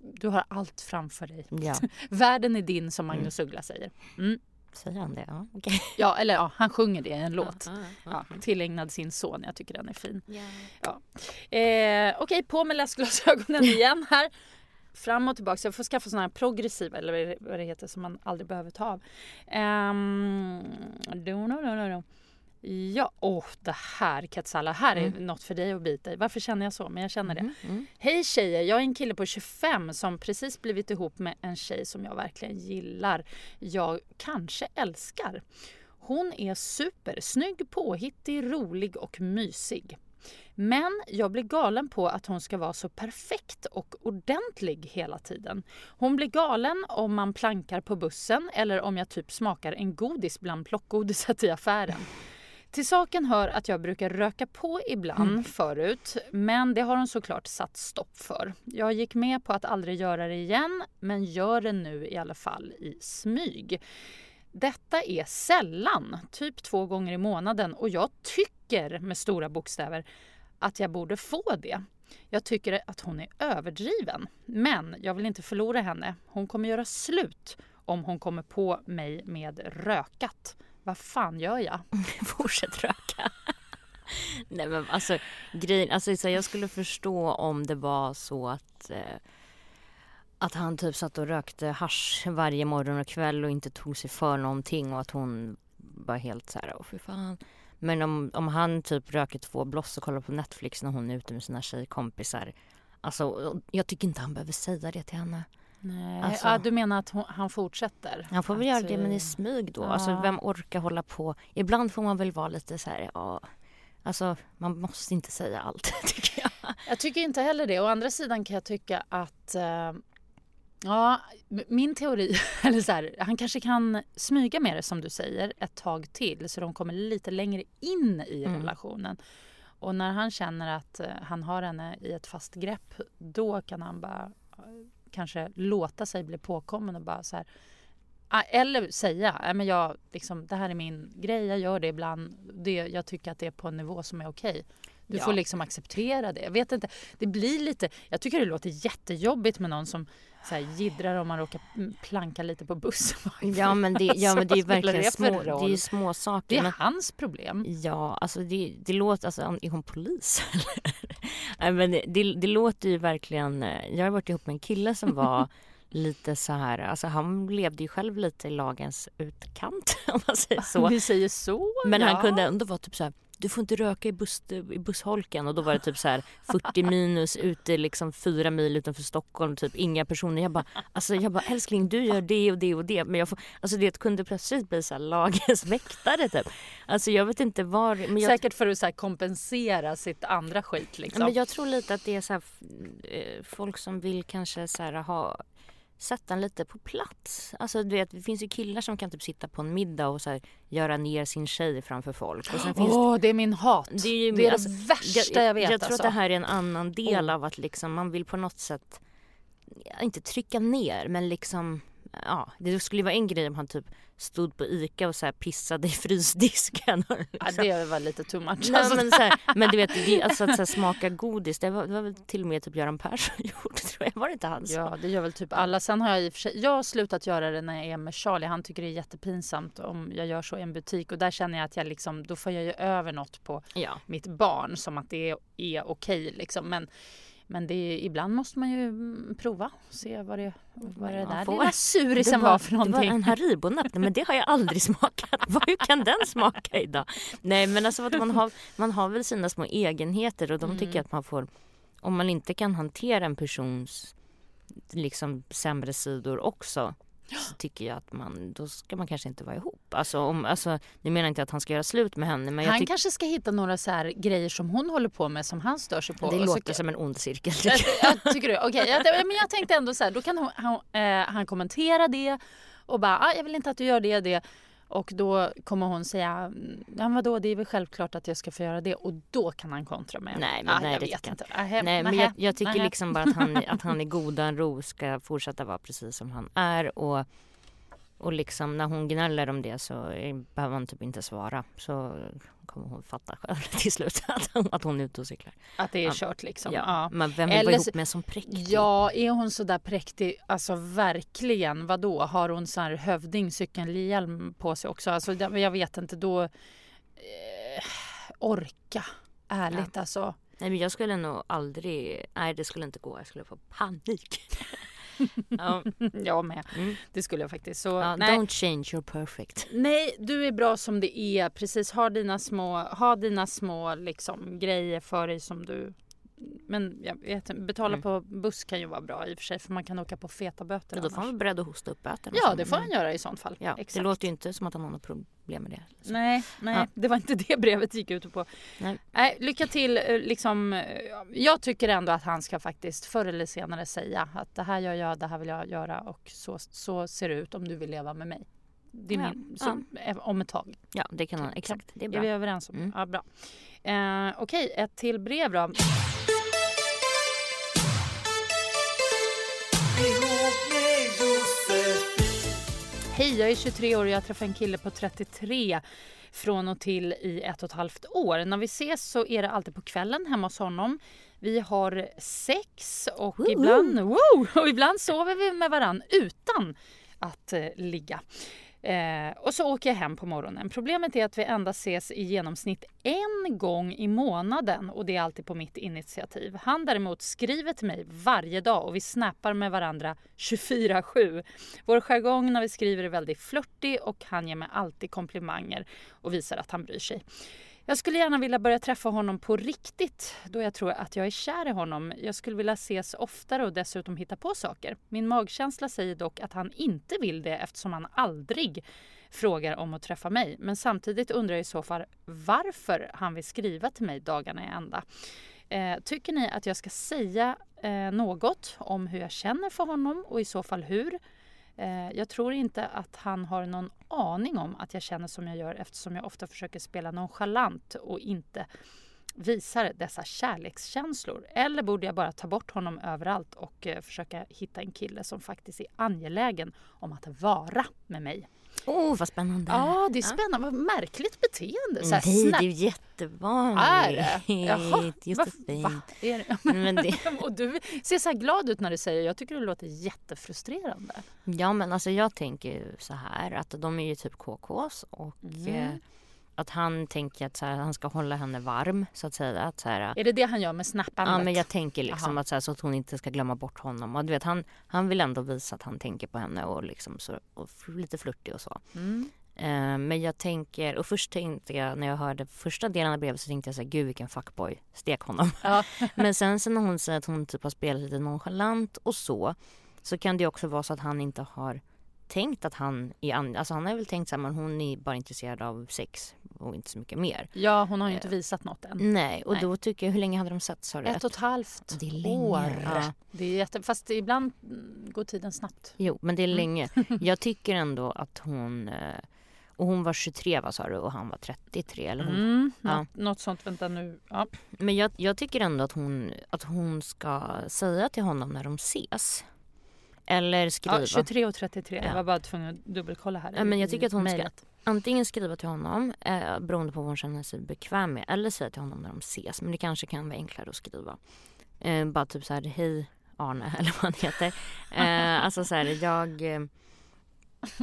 du har allt framför dig. Ja. *laughs* Världen är din som Magnus mm. Uggla säger. Mm. Säger han det? Ja, okej. *laughs* Ja, eller ja, han sjunger det i en låt. Ja, tillägnad sin son. Jag tycker den är fin. ja. Ja. Eh, Okej, på med läsglasögonen *laughs* igen här. Fram och tillbaka. Så jag får skaffa såna här progressiva, eller vad det- heter, som man aldrig behöver ta av. Um, no, no, no, no. Ja, åh det här Katsala, här är något för dig att bita i. Varför känner jag så? Men jag känner det. Hej tjejer, jag är en kille på 25 som precis blivit ihop med en tjej som jag verkligen gillar. Jag kanske älskar. Hon är supersnygg, påhittig, rolig och mysig. Men jag blir galen på att hon ska vara så perfekt och ordentlig hela tiden. Hon blir galen om man plankar på bussen eller om jag typ smakar en godis bland plockgodiset i affären. Till saken hör att jag brukar röka på ibland förut men det har hon såklart satt stopp för. Jag gick med på att aldrig göra det igen men gör det nu i alla fall i smyg. Detta är sällan, typ två gånger i månaden och jag tycker med stora bokstäver att jag borde få det. Jag tycker att hon är överdriven. Men jag vill inte förlora henne. Hon kommer göra slut om hon kommer på mig med rökat. Vad fan gör jag? *laughs* Fortsätt röka. Nej men alltså grejen, alltså så jag skulle förstå om det var så att eh, att han typ satt och rökte hasch varje morgon och kväll och inte tog sig för någonting och att hon var helt så här, åh fy fan. Men om, om han typ röker två bloss och kollar på Netflix när hon är ute med sina tjejkompisar. Alltså jag tycker inte han behöver säga det till henne. Nej, Alltså- ja, du menar att hon, han fortsätter? Han får väl göra det men eh, i smyg då. ja. Alltså vem orkar hålla på? Ibland får man väl vara lite så här, ja. Alltså man måste inte säga allt *laughs* tycker jag. Jag tycker inte heller det. Å andra sidan kan jag tycka att eh, Ja, min teori, *laughs* eller så här, han kanske kan smyga med det som du säger ett tag till så de kommer lite längre in i Mm. relationen. Och när han känner att eh, han har henne i ett fast grepp då kan han bara eh, kanske låta sig bli påkommen och bara så här Ah, Eller säga, "Nej, men jag, liksom, det här är min grej, jag gör det ibland. Det, jag tycker att det är på en nivå som är okej. Du Ja. får liksom acceptera det. Jag vet inte, det blir lite, jag tycker det låter jättejobbigt med någon som så här, jiddrar om man råkar planka lite på bussen. *laughs* Ja men det, ja, men det är spelar verkligen det små, det är roll? ju små saker. Det är hans problem. Ja, alltså det, det låter, alltså är hon polis *laughs* eller? Nej men det, det, det låter ju verkligen, eh, jag har varit ihop med en kille som var *laughs* lite så här, alltså han levde ju själv lite i lagens utkant om man säger så. Vi säger så, Men ja. han kunde ändå vara typ så här, du får inte röka i, buss, i bussholken och då var det typ så här 40 *laughs* minus ute liksom fyra mil utanför Stockholm, typ inga personer. Jag bara, alltså jag bara älskling du gör det och det och det. Men jag får, alltså det kunde plötsligt bli så här lagens väktare typ. Alltså jag vet inte var, men jag, Säkert för att så kompensera sitt andra skit liksom. men jag tror lite att det är så här, eh, folk som vill kanske så här ha sätta en lite på plats. Alltså du vet, det finns ju killar som kan typ sitta på en middag och så här, göra ner sin tjej framför folk. Åh, det är min hat. Det är, ju- det, alltså, värsta jag, vet. Jag tror alltså. att det här är en annan del Oh. av att liksom man vill på något sätt inte trycka ner men liksom ja, det skulle vara en grej om han typ stod på ICA och så här pissade i frysdisken. och *laughs* Ja, det var lite too much. Nej, alltså. men, så här, men du vet, det, alltså att så här, smaka godis, det var, det var väl till och med typ Göran Persson *laughs* gjort, tror jag. Var det inte han som- Ja, det gör väl typ alla. Sen har jag i och för sig, jag har slutat göra det när jag är med Charlie. Han tycker det är jättepinsamt om jag gör så i en butik och där känner jag att jag liksom, då får jag ju över något på Ja. mitt barn som att det är, är okej liksom. Men, men det ibland måste man ju mm, prova och se vad det, vad det man där får. lilla surisen var, för Det var någonting. en Haribo-napp, men det har jag aldrig *laughs* smakat. Vad- Hur kan den smaka idag? Nej men alltså att man har, man har väl sina små egenheter och de tycker Mm. att man får, om man inte kan hantera en persons liksom sämre sidor också så tycker jag att man, då ska man kanske inte vara ihop. Alltså, om, alltså nu menar jag inte att han ska göra slut med henne men Han tycker kanske ska hitta några så här grejer som hon håller på med som han stör sig på. det och så- låter som en ond cirkel. *laughs* Jag, jag tycker du? Okej, jag, men jag tänkte ändå så här, då kan hon, han, eh, han kommentera det och bara, ah, jag vill inte att du gör det, det. Och då kommer hon säga, "Mm, ja vadå, det är väl självklart att jag ska få göra det. Och då kan han kontra med. Nej, men ah, nej, jag det vet tycker jag inte. Ahem, Nej men jag, jag tycker nähä. liksom bara att han, att han i godan ro ska fortsätta vara precis som han är och, Och liksom när hon gnäller om det så eh, behöver man typ inte svara. Så kommer hon fatta själv *laughs* till slut att, att hon är ute och cyklar. Att det är Ja. kört liksom. Ja. Ja. Men vem vill Eller vara ihop med som präktig? Ja, är hon så där präktig? Alltså verkligen. Vad då? Har hon så här hövding cykelhjälm på sig också? Alltså jag vet inte. Då... Eh, orka. Ärligt alltså. Nej men jag skulle nog aldrig, nej det skulle inte gå, jag skulle få panik. *laughs* ja, *laughs* Jag med. Mm. Det skulle jag faktiskt. Så, ja, don't change, you're perfect. Nej, du är bra som det är. Precis, ha dina små, ha dina små liksom, grejer för dig som du... Men jag vet, betala Mm. på buss kan ju vara bra i och för sig för man kan åka på feta böter Men då får han vara beredd att hosta upp böterna. Ja, det får han göra i sånt fall. Ja, Exakt. det låter ju inte som att han har något problem med det. liksom. Nej, nej Ja. det var inte det brevet gick ut på. Nej. Nej, lycka till. eh, Liksom, eh, jag tycker ändå att han ska faktiskt förr eller senare säga att det här gör jag, det här vill jag göra och så, så ser det ut om du vill leva med mig. Det är Ja, min, så, eh, Om ett tag. Ja, det kan han, exakt. Det är bra. Är vi överens om? Mm. Ja, bra. Eh, Okej, ett till brev då. Hej, jag är 23 år och jag träffade en kille på 33 från och till i ett och ett halvt år. När vi ses så är det alltid på kvällen hemma hos honom. Vi har sex och, Woho! ibland, wow, *laughs* och ibland sover vi med varann utan att eh, ligga. Eh, och så åker jag hem på morgonen. Problemet är att vi endast ses i genomsnitt en gång i månaden och det är alltid på mitt initiativ. Han däremot skriver till mig varje dag och vi snappar med varandra 24-7. Vår jargong när vi skriver är väldigt flörtig och han ger mig alltid komplimanger och visar att han bryr sig. Jag skulle gärna vilja börja träffa honom på riktigt då jag tror att jag är kär i honom. Jag skulle vilja ses oftare och dessutom hitta på saker. Min magkänsla säger dock att han inte vill det eftersom han aldrig frågar om att träffa mig. Men samtidigt undrar jag i så fall varför han vill skriva till mig dagarna i ända. Eh, tycker ni att jag ska säga eh, något om hur jag känner för honom och i så fall hur? Eh, jag tror inte att han har någon aning om att jag känner som jag gör eftersom jag ofta försöker spela nonchalant och inte visar dessa kärlekskänslor. Eller borde jag bara ta bort honom överallt och eh, försöka hitta en kille som faktiskt är angelägen om att vara med mig? Åh, vad spännande. Ja, det är spännande. Vad märkligt beteende. Så här Nej, det är ju jättevanligt. Är det? *laughs* Jaha, va- det fint. va? Är det? Men det, *laughs* Och du ser så här glad ut när du säger Jag tycker det låter jättefrustrerande. ja men alltså jag tänker ju så här att de är ju typ KKs och Mm. eh, att han tänker att här, han ska hålla henne varm så att säga. Att så här, Är det det han gör med snappandet? Ja men jag tänker liksom att så, här, så att hon inte ska glömma bort honom. Och du vet han, han vill ändå visa att han tänker på henne och liksom så, och lite flörtig och så. Mm. Eh, men jag tänker, och först tänkte jag när jag hörde första delen av brevet så tänkte jag så här, gud vilken fuckboy, stek honom. *laughs* Ja. *laughs* men sen så när hon säger att hon typ har spelat lite nonchalant och så, så kan det också vara så att han inte har tänkt att han är, an- alltså han har väl tänkt så här, men hon är bara intresserad av sex och inte så mycket mer. ja, hon har ju inte visat något än. Nej, och Nej. då tycker jag, hur länge hade de sett sa du? Ett och ett halvt Det är länge, år. ja. Det är jätte... Fast ibland mm, går tiden snabbt. Jo, men det är länge. *laughs* Jag tycker ändå att hon... eh, Och hon var 23 vad sa du och han var 33 eller hon, Mm. Ja. Något, något sånt. Vänta nu. Ja. Men jag, jag tycker ändå att hon, att hon ska säga till honom när de ses. Eller skriva. Ja, 23 och 33. Ja. Jag var bara tvungen att dubbelkolla här. Ja, men jag tycker att hon ska- mejlet. Antingen skriva till honom eh, beroende på vad hon känner sig bekväm med. Eller säga till honom när de ses. Men det kanske kan vara enklare att skriva. Eh, bara typ så här, hej Arne *laughs* eller vad han heter. Eh, alltså så här, jag eh,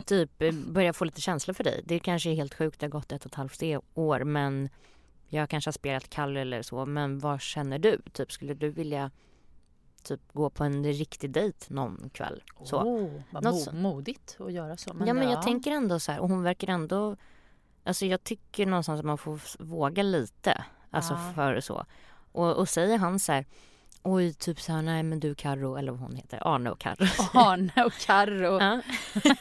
typ eh, börjar få lite känslor för dig. Det kanske är helt sjukt, det har gått ett och ett halvt år men jag kanske har spelat kall eller så. Men vad känner du? Typ skulle du vilja typ gå på en riktig dejt någon kväll? Så. Oh, vad Något så- modigt att göra så. Men ja men jag tänker ändå så här, och hon verkar ändå Alltså jag tycker någonstans att man får våga lite. Alltså Ja. för så. Och, och säger han så här Oj, typ så här, nej men du Karro eller vad hon heter, Arne och Karro. *laughs* Arne och Carro. Ja.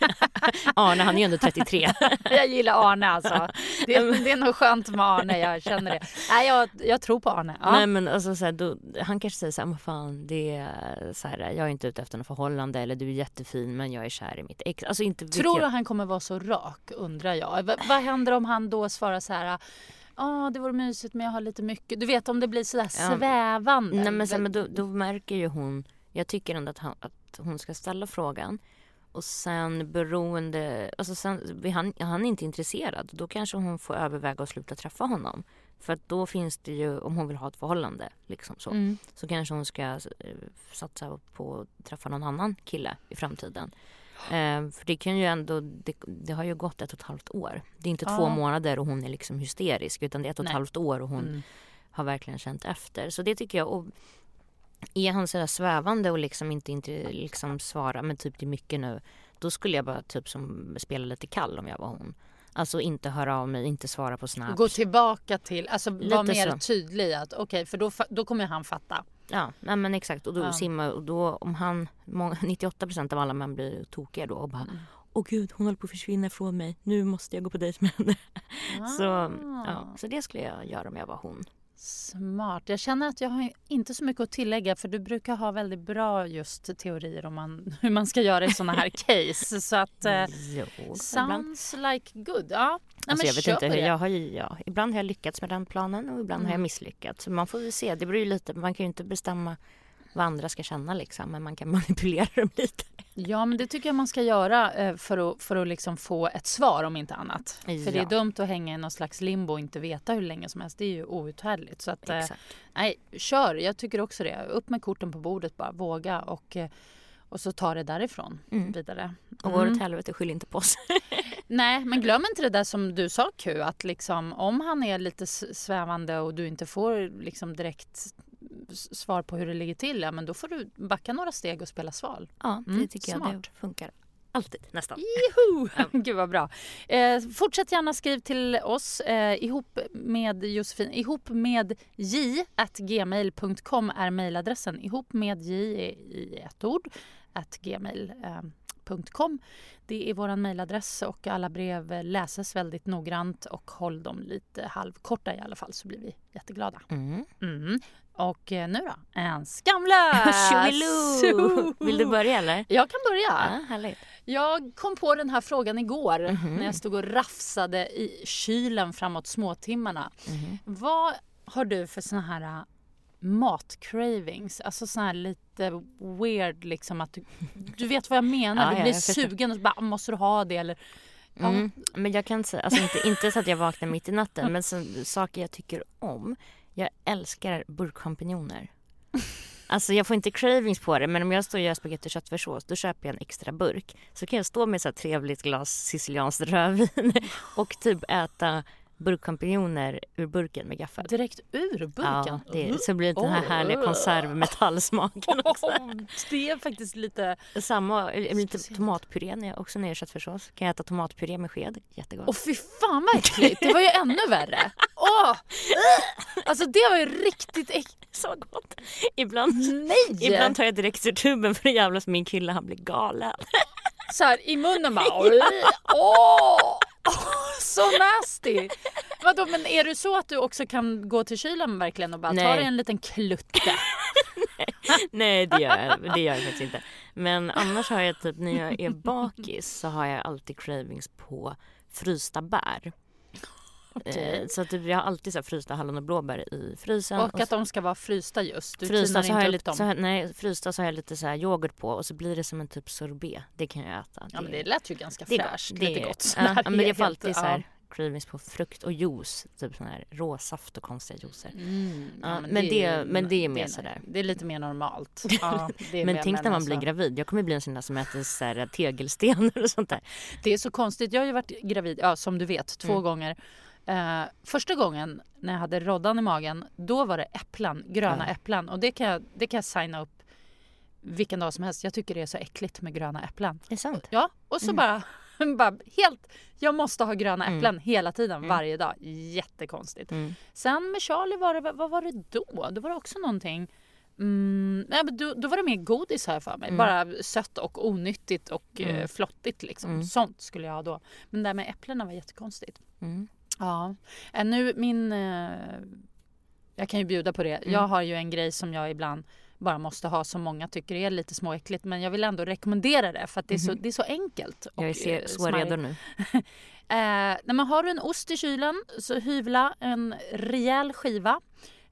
*laughs* Arne han är ju ändå 33. *laughs* Jag gillar Arne alltså. Det är, det är nog skönt med Arne, jag känner det. Nej, jag, jag tror på Arne. Ja. Nej men alltså så här, då, han kanske säger så här, men fan det är så här, jag är inte ute efter något förhållande eller du är jättefin men jag är kär i mitt ex. Alltså inte Tror du jag. han kommer vara så rak undrar jag. V- vad händer om han då svarar så här Ja, det vore mysigt men jag har lite mycket. Du vet om det blir sådär Ja. svävande. Nej men, sen, men då, då märker ju hon, jag tycker ändå att, han, att hon ska ställa frågan. Och sen beroende, alltså sen, han, han är inte intresserad, då kanske hon får överväga att sluta träffa honom. För att då finns det ju, om hon vill ha ett förhållande, liksom så, Mm. så kanske hon ska eh, satsa på att träffa någon annan kille i framtiden. Eh, för det kan ju ändå, det, det har ju gått ett och ett halvt år. Det är inte två Ja. månader och hon är liksom hysterisk utan det är ett och ett Nej. halvt år och hon Mm. har verkligen känt efter. Så det tycker jag. Och är han sådär svävande och liksom inte, inte liksom svara men typ det är mycket nu. Då skulle jag bara typ som spela lite kall om jag var hon. Alltså inte höra av mig, inte svara på snaps. Gå tillbaka till, alltså vara mer så. tydlig att okej för då, då kommer han fatta. Ja, nej men exakt. Och då Ja. simma och då om han, många, *laughs* 98% av alla män blir tokiga då och bara Åh gud, hon håller på att försvinna ifrån mig. Nu måste jag gå på dejt med henne. *laughs* Så, ja, så det skulle jag göra om jag var hon. Smart. Jag känner att jag har inte så mycket att tillägga för du brukar ha väldigt bra just teorier om man, *laughs* hur man ska göra i såna här case. Så att eh, Jo, ibland. sounds like good. Ja. Nej, Alltså jag vet inte, hur- det. jag har ju, ja, ibland har jag lyckats med den planen och ibland har jag Mm. misslyckats. Så man får ju se, det beror ju lite, man kan ju inte bestämma vad andra ska känna liksom, men man kan *laughs* manipulera dem lite. Ja men det tycker jag man ska göra eh, för att, för att liksom få ett svar om inte annat. För det är Ja. dumt att hänga i någon slags limbo och inte veta hur länge som helst. Det är ju outhärdligt. Så att, eh, Exakt. nej, kör. Jag tycker också det. Upp med korten på bordet bara. Våga och, eh, och så ta det därifrån Mm. vidare. Och går det Mm. åt helvete, skyll inte på oss. *laughs* Nej, men glöm inte det där som du sa Q, att liksom, om han är lite svävande och du inte får liksom direkt svar på hur det ligger till, ja, men då får du backa några steg och spela sval. Ja, det Mm, tycker jag smart. det funkar. Alltid, nästan. Joho! *laughs* Gud vad bra. Eh, fortsätt gärna skriv till oss eh, ihop med Josefin. Ihop med j at gmail.com är mejladressen. Ihop med j i ett ord gmail.com. Det är vår mejladress och alla brev eh, läses väldigt noggrant och håll dem lite halvkorta i alla fall så blir vi jätteglada. Mm. Mm. Och eh, nu då? En skamlös! *laughs* *laughs* Vill du börja eller? Jag kan börja. Ja, härligt. Jag kom på den här frågan igår Mhm. när jag stod och rafsade i kylen framåt småtimmarna. Mhm. Vad har du för såna här matcravings? Alltså såna här lite weird liksom att du, du vet vad jag menar. Ja, du blir sugen och bara måste du ha det eller ja. Mm. Men jag kan säga, alltså inte, inte så att jag vaknar mitt i natten, men så, saker jag tycker om. Jag älskar burkchampinjoner. Alltså jag får inte cravings på det men om jag står och gör spagetti och köttfärssås då köper jag en extra burk. Så kan jag stå med så här trevligt glas sicilianskt rödvin *laughs* och typ äta burkchampinjoner ur burken med gaffel. direkt ur burken. Ja, det, så blir det den här Oh. härliga konservmetallsmaken *laughs* också. Det är faktiskt lite... Samma, lite tomatpuré när jag också när jag gör köttfärssås. Kan jag äta tomatpuré med sked, jättegott. Åh fy fan vad äckligt! Det var ju ännu värre. *laughs* Åh! Alltså det var ju riktigt äckligt. så gott. Ibland, Nej! ibland tar jag direkt ur tuben för att jävlas min kille han blir galen. *laughs* så här i munnen bara. *laughs* Åh! Så nasty! Vadå, men är det så att du också kan gå till kylen verkligen och bara ta Nej. dig en liten klutte? *laughs* Nej det gör, jag, det gör jag faktiskt inte. Men annars har jag typ när jag är bakis så har jag alltid cravings på frysta bär. Eh, Så typ, jag har alltid så här frysta hallon och blåbär i frysen. Och att de ska vara frysta just. Du frysta så har jag lite, så har, nej, frysta så har jag lite så här yoghurt på och så blir det som en typ sorbet. Det kan jag äta. Ja men det lät ju ganska det är fräscht. Lite Det är- gott. Ja, ja, men jag får alltid så ja. här cravings på frukt och juice. Typ sån här råsaft och konstiga juicer. Mm, Ja, men det- men det är mer det sådär. Det är lite mer normalt. *laughs* Ja, det är Men tänk när man alltså- blir gravid. Jag kommer bli en sån där som äter så här tegelstenar och sånt där. Det är så konstigt. Jag har ju varit gravid, ja, som du vet, två Mm. gånger. Eh, första gången när jag hade roddan i magen, då var det äpplen, gröna Ja. äpplen. Och det kan, jag, det kan jag signa upp vilken dag som helst. Jag tycker det är så äckligt med gröna äpplen. Det är sant. Ja, och så Mm. bara, *laughs* bara helt... Jag måste ha gröna Mm. äpplen hela tiden, Mm. varje dag. Jättekonstigt. Mm. Sen med Charlie var det, vad var det då? Då var det också någonting Mm, nej, men då, då var det mer godis här för mig. Mm. Bara sött och onyttigt och Mm. eh, flottigt. Liksom. Mm. Sånt skulle jag ha då. Men det där med äpplena var jättekonstigt. Mm. Ja. Eh, nu min... Eh, jag kan ju bjuda på det. Mm. Jag har ju en grej som jag ibland bara måste ha som många tycker är lite småäckligt. Men jag vill ändå rekommendera det för att det är så, Mhm. det är så enkelt. Jag ser eh, så smarrigt. redo nu. *laughs* Eh, när man har en ost i kylen så hyvla en rejäl skiva.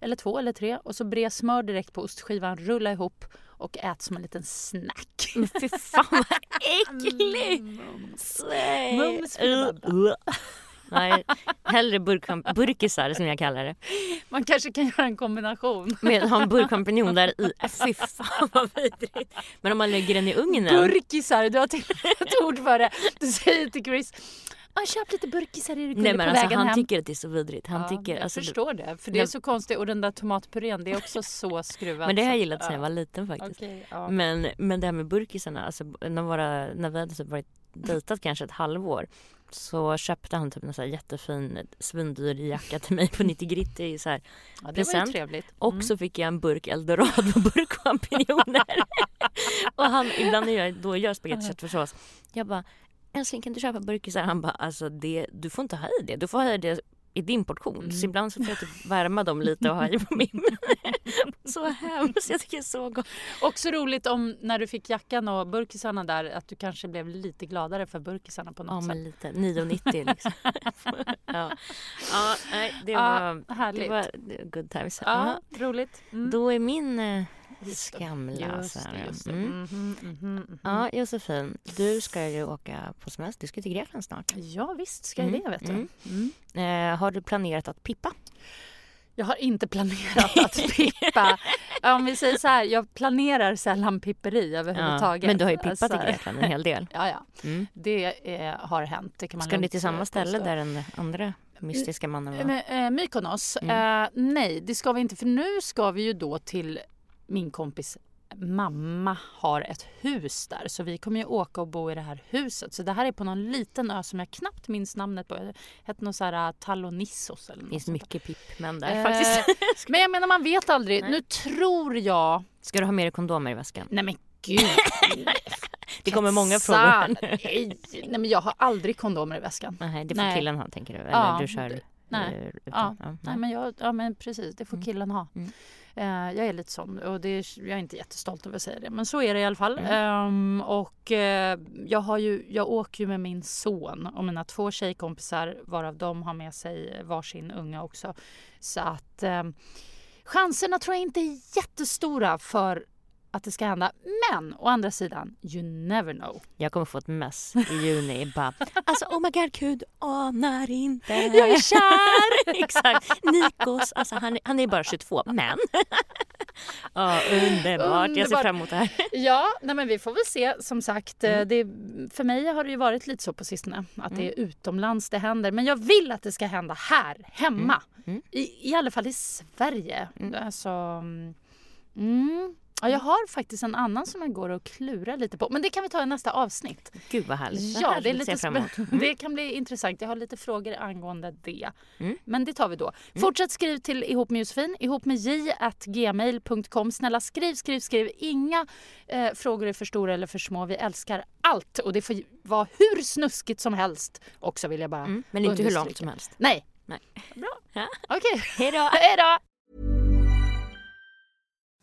eller två eller tre och så bre smör direkt på ostskivan, rulla ihop och ät som en liten snack. Men fy fan vad *laughs* äckligt! Nej. Mums för Nej, hellre burkchamp- burkisar som jag kallar det. Man kanske kan göra en kombination. Med ha en burkchampinjon där i. Äh, Fy fan vad vidrigt. Men om man lägger den i ugnen. Burkisar, du har till *laughs* ett ord för det. Du säger till Chris, ah, köp lite burkisar du Nej på men alltså vägen han hem. tycker att det är så vidrigt. Han Ja, tycker, jag alltså, förstår det, för det är så konstigt. Och den där tomatpurén, det är också så skruvat. Men det har jag gillat sedan jag var liten faktiskt. Okej, ja. Men, men det här med burkisarna, alltså, när, våra, när vi hade typ varit dejtat kanske ett halvår så köpte han typ en så här jättefin svindyr jacka till mig på 90 gritt i så här. ja, det var present. trevligt. Och Mm. så fick jag en burk eldorado burkchampinjoner. *laughs* och han, ibland när jag då gör spagetti och köttfärssås, jag bara älskling kan du köpa burkisar? Han bara alltså det, du får inte ha i det, du får ha i det i din portion. Mm. Så ibland så får jag typ värma dem lite och ha i på min. *laughs* så hemskt, jag tycker det är så gott. Också roligt om när du fick jackan och burkisarna där att du kanske blev lite gladare för burkisarna på Ja något men sätt. lite, 9,90 liksom. *laughs* ja. ja, nej det Ja, var, härligt. det var good times. Ja, Ja. roligt. Mm. Då är min det, just det. Mm. Mhm, mhm, mhm. Ja, Josefin, du ska ju åka på semester. Du ska till Grekland snart. Ja visst ska jag Mm, det vet du. mm. Mm. Eh, har du planerat att pippa? Jag har inte planerat att *laughs* pippa. Om vi säger så här, jag planerar sällan pipperi överhuvudtaget. men du har ju pippat Alltså, i Grekland en hel del. *laughs* Ja, ja. Mm. Det eh, har hänt. Det kan man Ska ni till samma eh, ställe där den andra mystiska mannen var? Eh, Mykonos? Mm. Eh, nej, det ska vi inte. För nu ska vi ju då till min kompis mamma har ett hus där. Så vi kommer ju åka och bo i det här huset. Så det här är på någon liten ö som jag knappt minns namnet på. Det hette något så här Talonissos eller Det något finns sånt där. mycket pippmän där Eh, faktiskt. *laughs* Men jag menar man vet aldrig. Nej. Nu tror jag... Ska du ha med dig kondomer i väskan? Nej men gud. *laughs* Det kommer många frågor. Nej, men jag har aldrig kondomer i väskan. Nej, det får Nej. killen ha tänker du? Eller Ja, du kör det- nej. utan? Ja, nej. Men jag, ja men precis, det får Mm. killen ha. Mm. Eh, jag är lite sån och det är, jag är inte jättestolt över att säga det men så är det i alla fall. Mm. Ehm, och eh, jag, har ju, jag åker ju med min son och mina två tjejkompisar varav de har med sig varsin unga också. Så att eh, chanserna tror jag inte är jättestora för att det ska hända. Men å andra sidan, you never know. Jag kommer få ett mess i juni. Bara, *laughs* alltså oh my god gud, anar inte. *laughs* Jag är kär! *laughs* Exakt. Nikos, alltså han, han är bara 22 men. Ja, underbart. Jag ser Underbart. fram emot det här. Ja, nej men vi får väl se. Som sagt, eh, Mm. det, för mig har det ju varit lite så på sistone att det är utomlands det händer. Men jag vill att det ska hända här, hemma. Mm. I, I alla fall i Sverige. Mm. Alltså, mm, mm. Ja, jag har faktiskt en annan som jag går och klurar lite på. Men det kan vi ta i nästa avsnitt. Gud vad härligt. Ja, det, är lite spä- det kan bli intressant. Jag har lite frågor angående det. Mm. Men det tar vi då. Fortsätt skriv till ihop med Josefin, ihop med gmail.com. Snälla skriv, skriv, skriv. Inga eh, frågor är för stora eller för små. Vi älskar allt och det får vara hur snuskigt som helst också vill jag bara Mm, men inte hur långt som helst. Nej. Nej. Bra. Ja. Okej. Då! Hej då! *laughs*